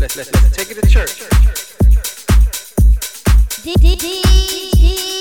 Let's, let's, take it to church. D- D- D-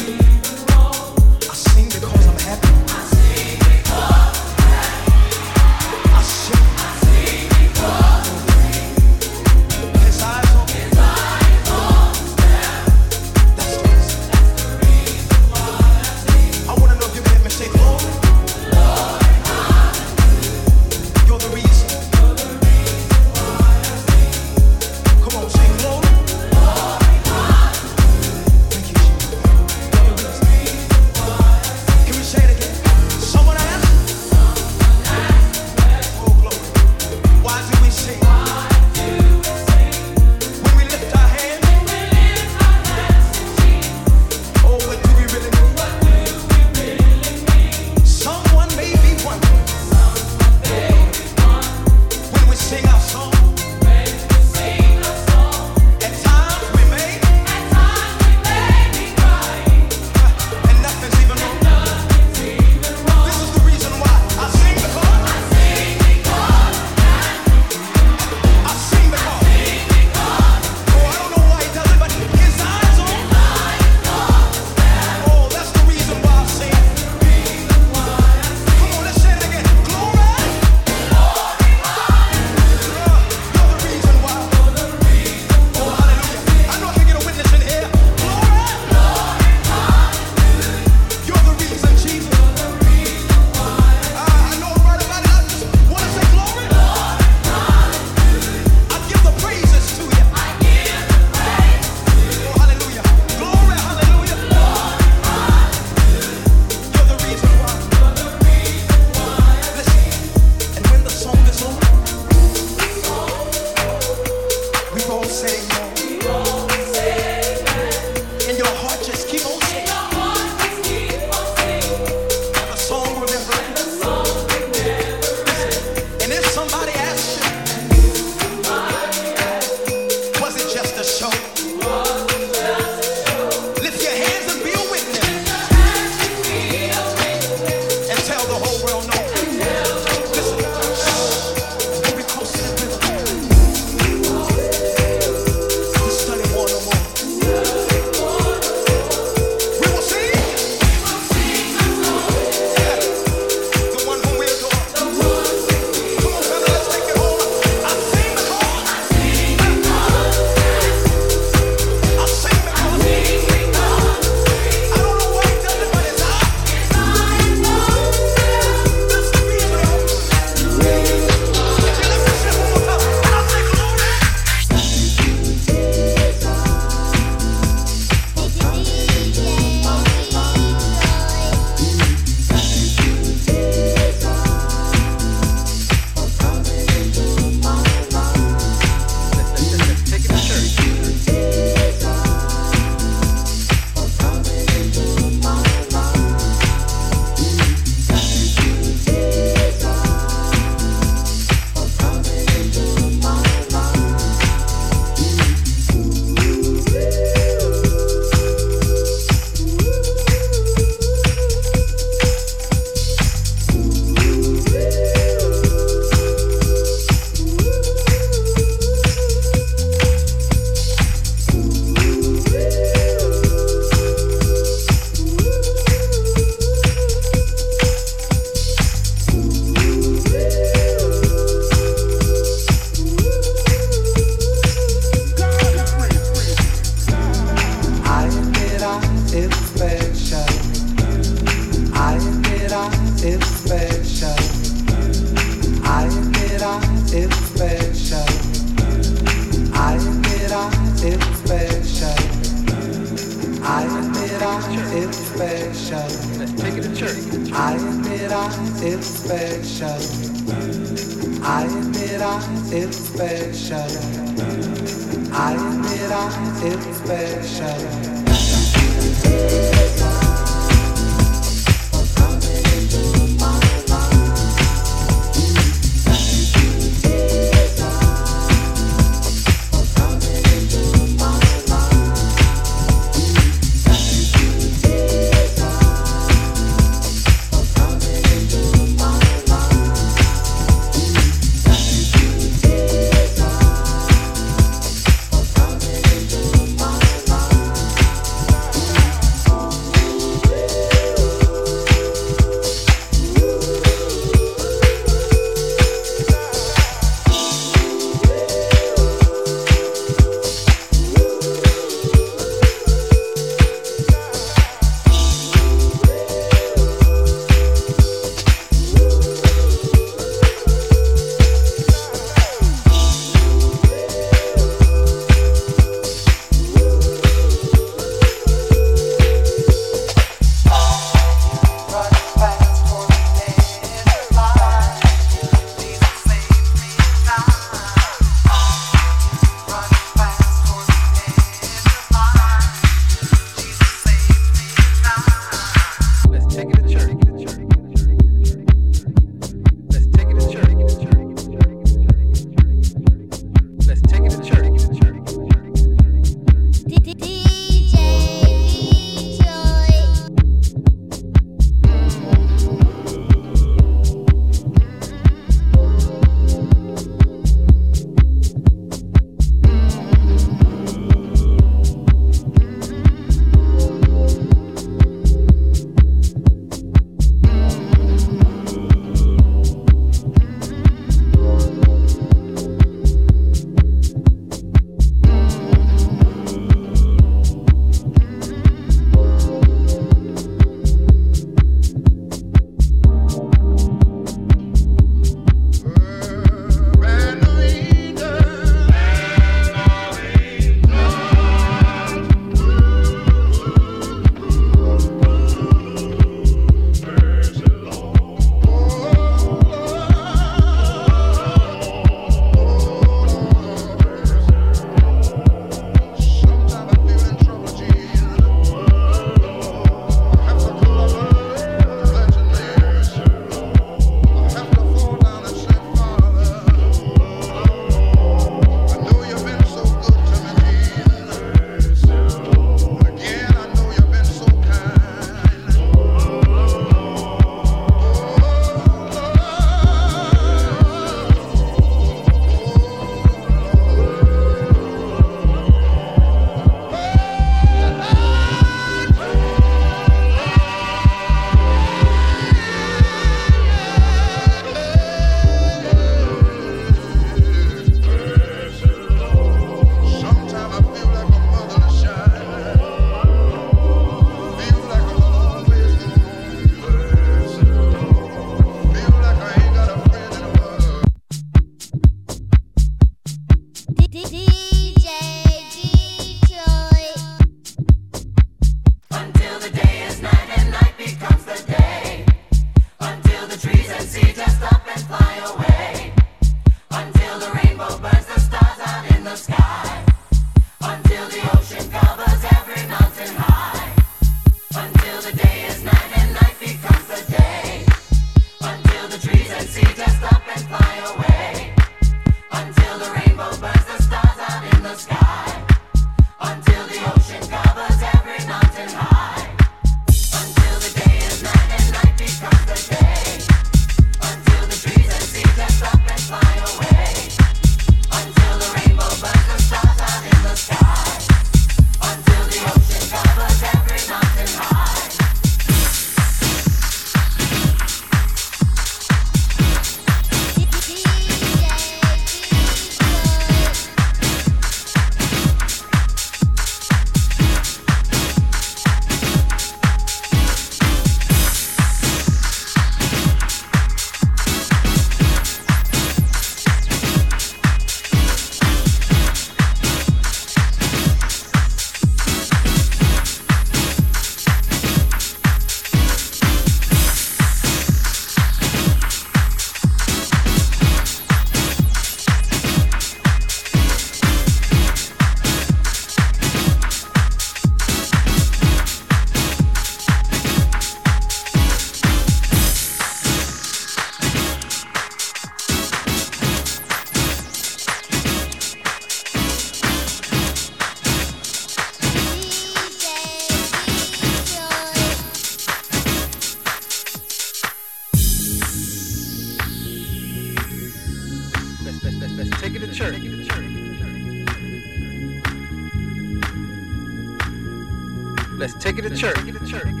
Let's take it to church.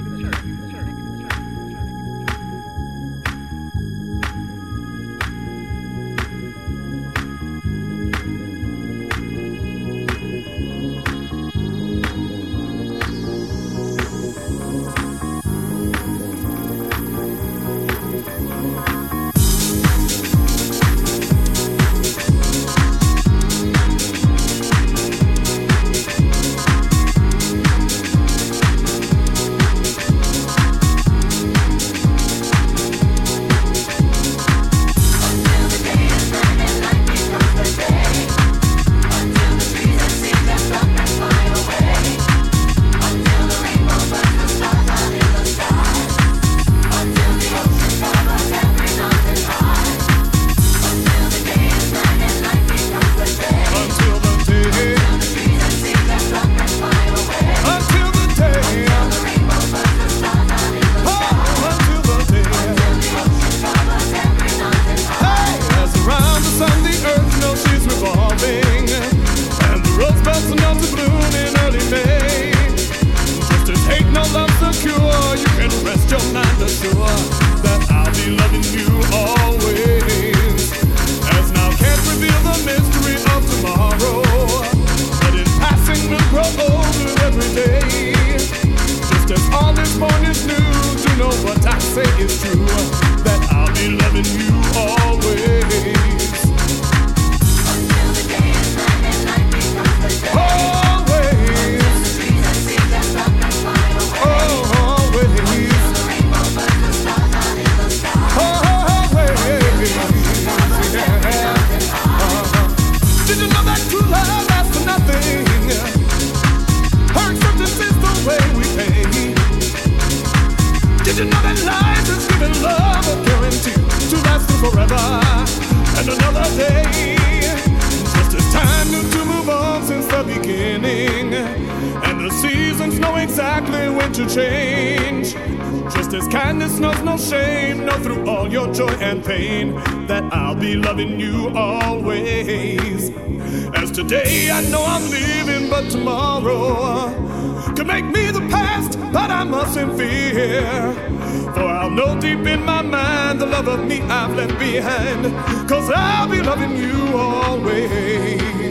make me the past, but I mustn't fear. For I'll know deep in my mind the love of me I've left behind. Cause I'll be loving you always.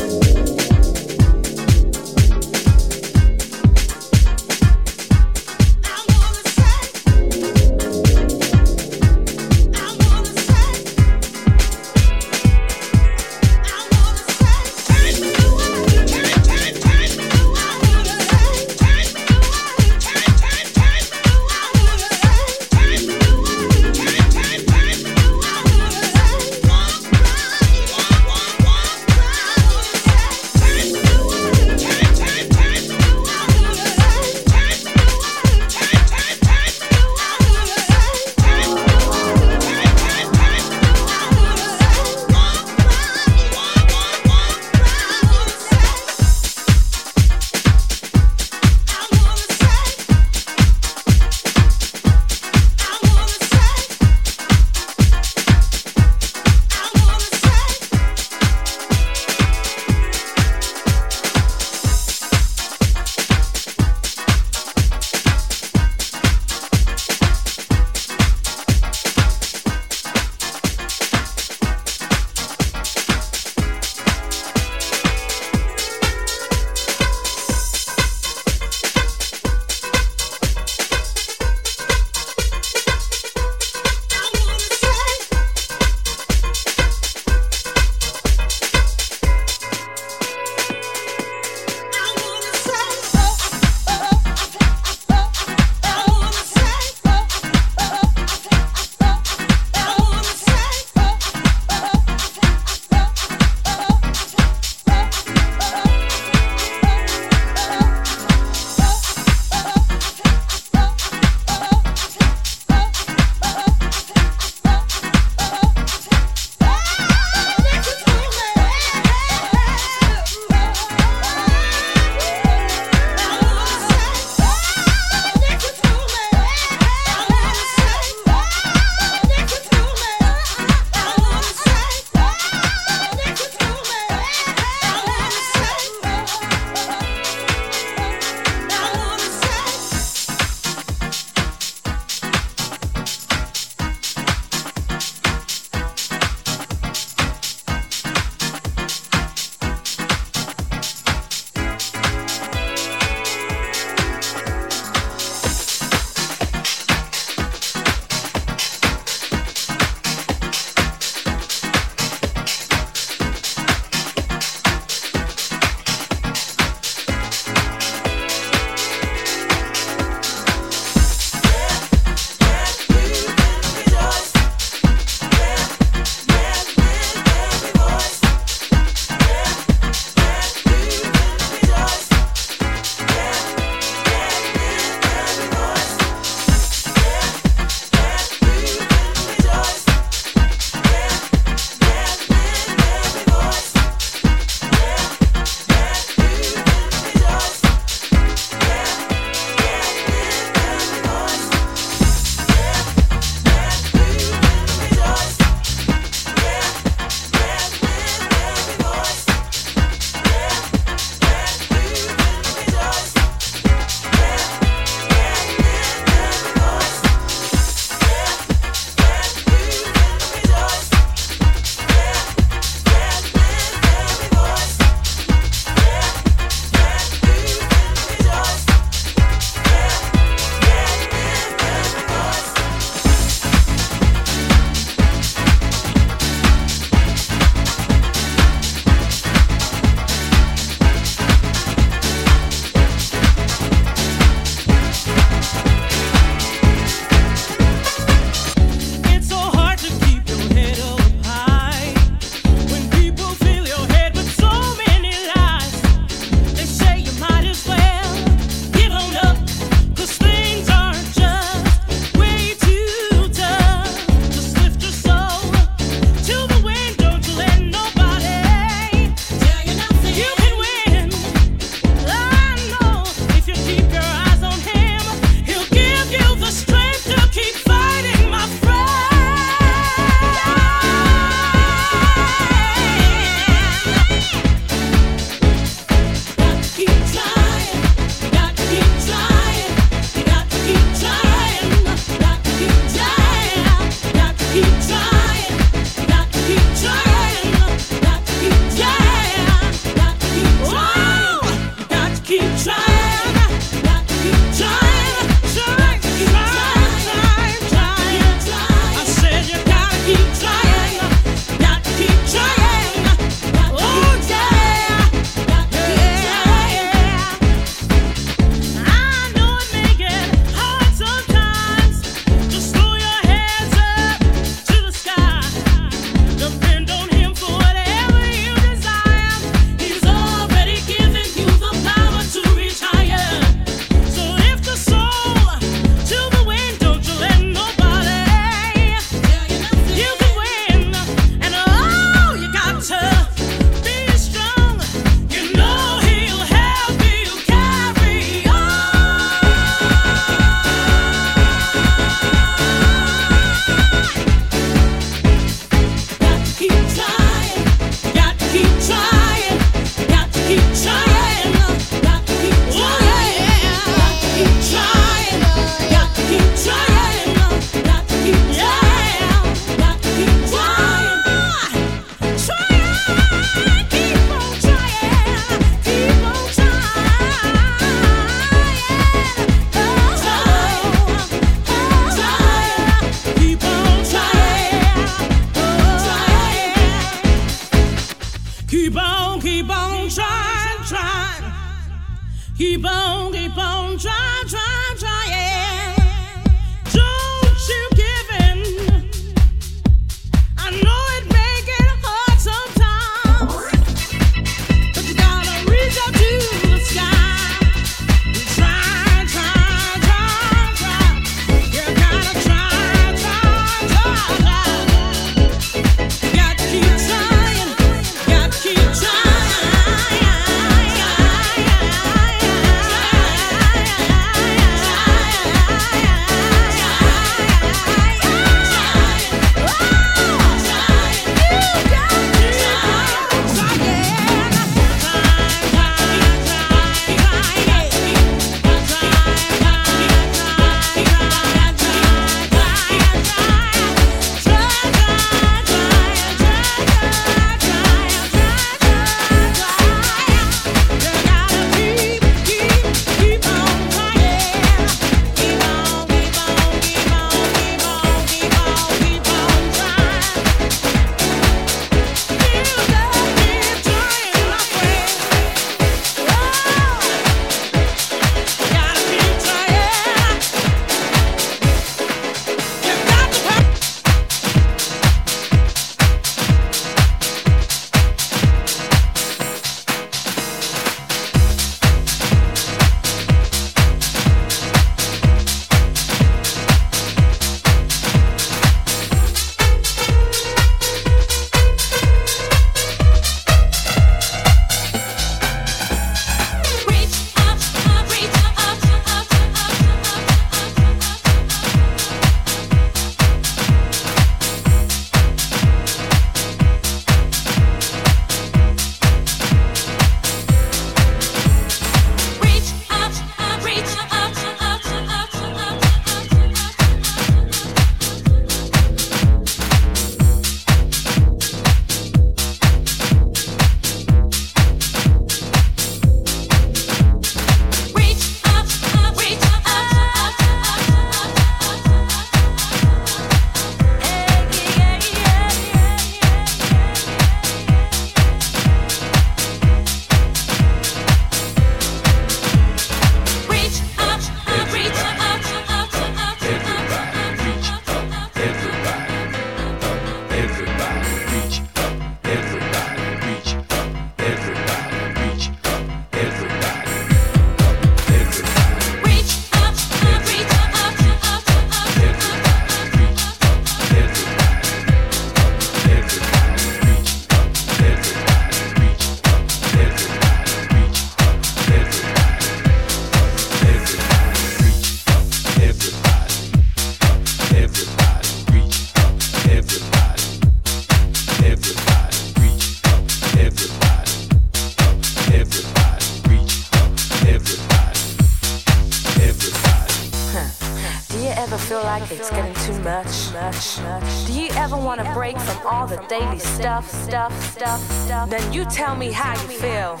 tell me how you feel.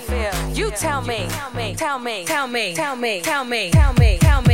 You tell me, tell me, tell me, tell me, tell me, tell me, tell me.